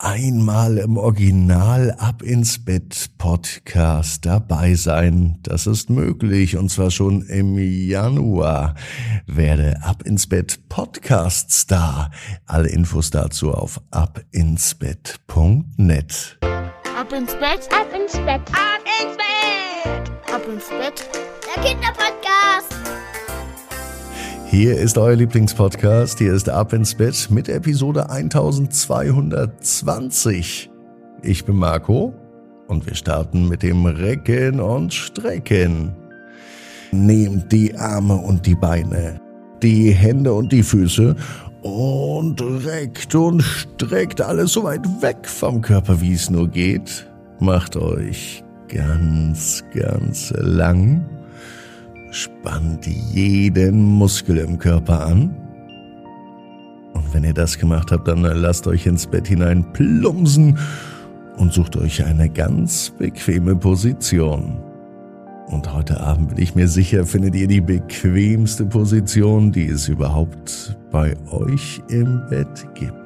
einmal im Original Ab ins Bett Podcast dabei sein. Das ist möglich und zwar schon im Januar. Werde Ab ins Bett Podcast Star. Alle Infos dazu auf abinsbett.net. Ab ins Bett, ab ins Bett, ab ins Bett, ab ins Bett. Der Kinderpodcast. Hier ist euer Lieblingspodcast. Hier ist Ab ins Bett mit Episode 1220. Ich bin Marco und wir starten mit dem Recken und Strecken. Nehmt die Arme und die Beine, die Hände und die Füße und reckt und streckt alles so weit weg vom Körper, wie es nur geht. Macht euch ganz, ganz lang Spannt jeden Muskel im Körper an. Und wenn ihr das gemacht habt, dann lasst euch ins Bett hinein plumpsen und sucht euch eine ganz bequeme Position. Und heute Abend bin ich mir sicher, findet ihr die bequemste Position, die es überhaupt bei euch im Bett gibt.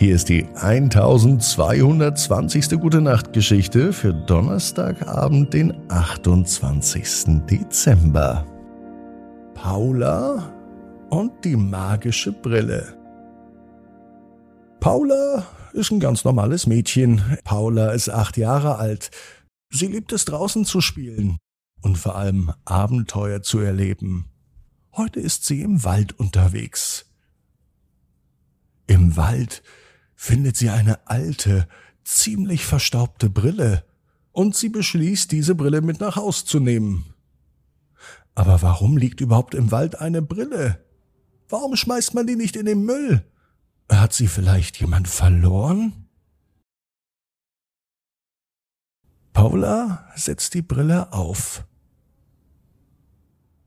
Hier ist die 1220. Gute Nacht Geschichte für Donnerstagabend, den 28. Dezember. Paula und die magische Brille. Paula ist ein ganz normales Mädchen. Paula ist acht Jahre alt. Sie liebt es draußen zu spielen und vor allem Abenteuer zu erleben. Heute ist sie im Wald unterwegs. Im Wald findet sie eine alte, ziemlich verstaubte Brille und sie beschließt, diese Brille mit nach Haus zu nehmen. Aber warum liegt überhaupt im Wald eine Brille? Warum schmeißt man die nicht in den Müll? Hat sie vielleicht jemand verloren? Paula setzt die Brille auf.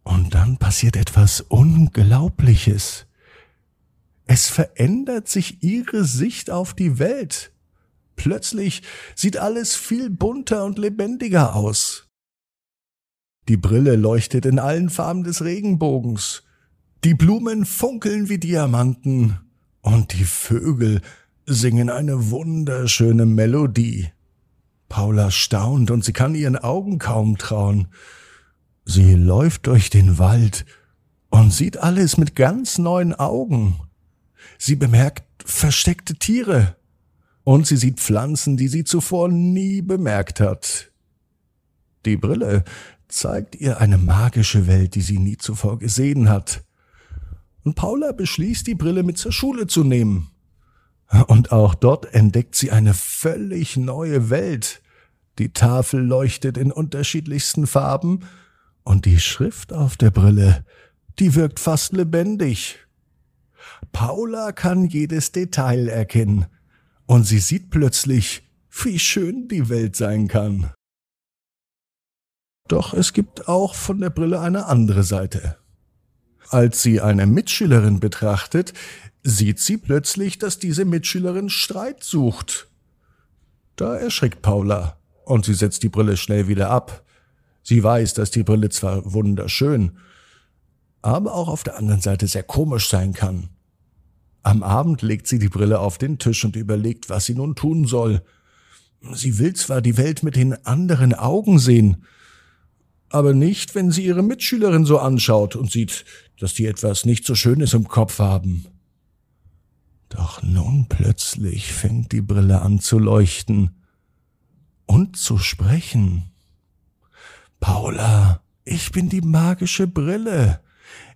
Und dann passiert etwas Unglaubliches. Es verändert sich ihre Sicht auf die Welt. Plötzlich sieht alles viel bunter und lebendiger aus. Die Brille leuchtet in allen Farben des Regenbogens. Die Blumen funkeln wie Diamanten und die Vögel singen eine wunderschöne Melodie. Paula staunt und sie kann ihren Augen kaum trauen. Sie läuft durch den Wald und sieht alles mit ganz neuen Augen. Sie bemerkt versteckte Tiere und sie sieht Pflanzen, die sie zuvor nie bemerkt hat. Die Brille zeigt ihr eine magische Welt, die sie nie zuvor gesehen hat. Und Paula beschließt, die Brille mit zur Schule zu nehmen. Und auch dort entdeckt sie eine völlig neue Welt. Die Tafel leuchtet in unterschiedlichsten Farben und die Schrift auf der Brille, die wirkt fast lebendig. Paula kann jedes Detail erkennen und sie sieht plötzlich, wie schön die Welt sein kann. Doch es gibt auch von der Brille eine andere Seite. Als sie eine Mitschülerin betrachtet, sieht sie plötzlich, dass diese Mitschülerin Streit sucht. Da erschrickt Paula und sie setzt die Brille schnell wieder ab. Sie weiß, dass die Brille zwar wunderschön, aber auch auf der anderen Seite sehr komisch sein kann. Am Abend legt sie die Brille auf den Tisch und überlegt, was sie nun tun soll. Sie will zwar die Welt mit den anderen Augen sehen, aber nicht, wenn sie ihre Mitschülerin so anschaut und sieht, dass die etwas nicht so Schönes im Kopf haben. Doch nun plötzlich fängt die Brille an zu leuchten und zu sprechen. Paula, ich bin die magische Brille.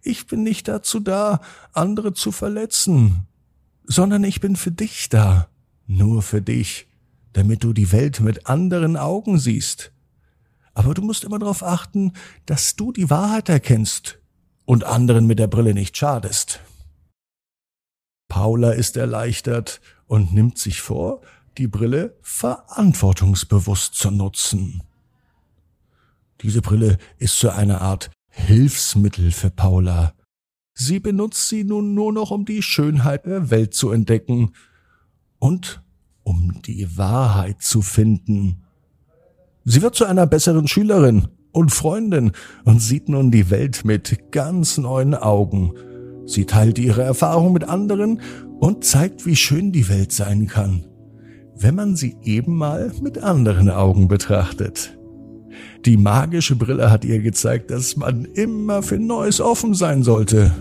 Ich bin nicht dazu da, andere zu verletzen, sondern ich bin für dich da, nur für dich, damit du die Welt mit anderen Augen siehst. Aber du musst immer darauf achten, dass du die Wahrheit erkennst und anderen mit der Brille nicht schadest. Paula ist erleichtert und nimmt sich vor, die Brille verantwortungsbewusst zu nutzen. Diese Brille ist zu einer Art Hilfsmittel für Paula. Sie benutzt sie nun nur noch, um die Schönheit der Welt zu entdecken und um die Wahrheit zu finden. Sie wird zu einer besseren Schülerin und Freundin und sieht nun die Welt mit ganz neuen Augen. Sie teilt ihre Erfahrung mit anderen und zeigt, wie schön die Welt sein kann, wenn man sie eben mal mit anderen Augen betrachtet. Die magische Brille hat ihr gezeigt, dass man immer für Neues offen sein sollte.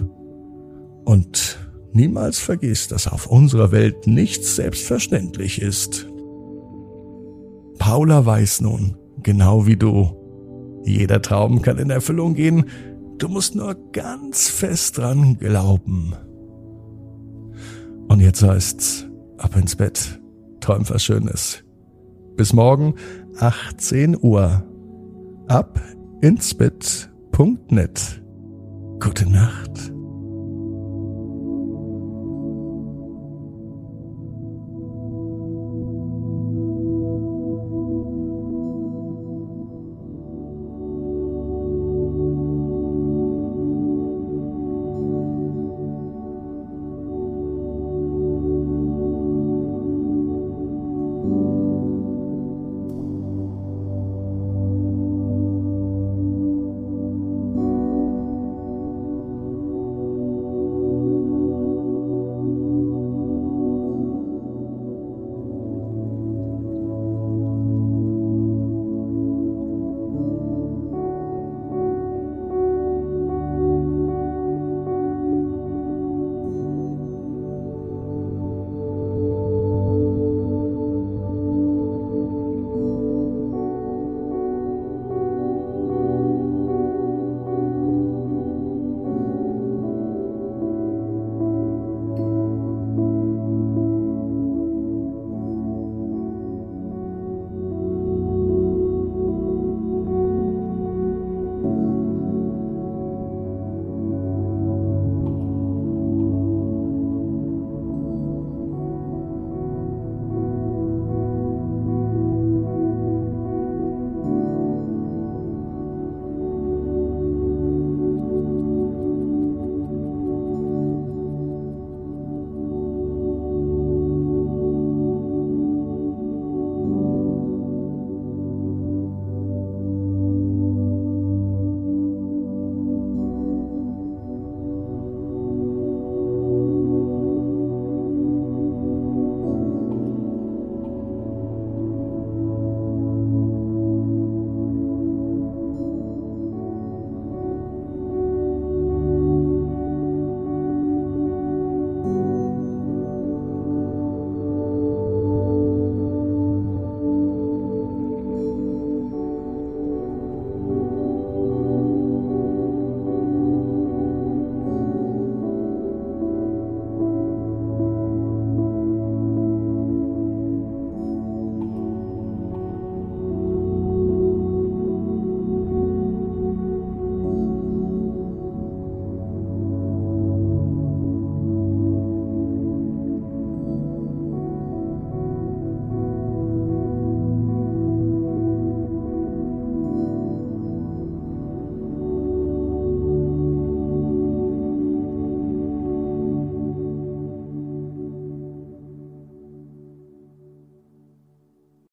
Und niemals vergisst, dass auf unserer Welt nichts selbstverständlich ist. Paula weiß nun, genau wie du, jeder Traum kann in Erfüllung gehen, du musst nur ganz fest dran glauben. Und jetzt heißt's, ab ins Bett, träum was Schönes. Bis morgen, 18 Uhr. Ab ins Bett.net. Gute Nacht.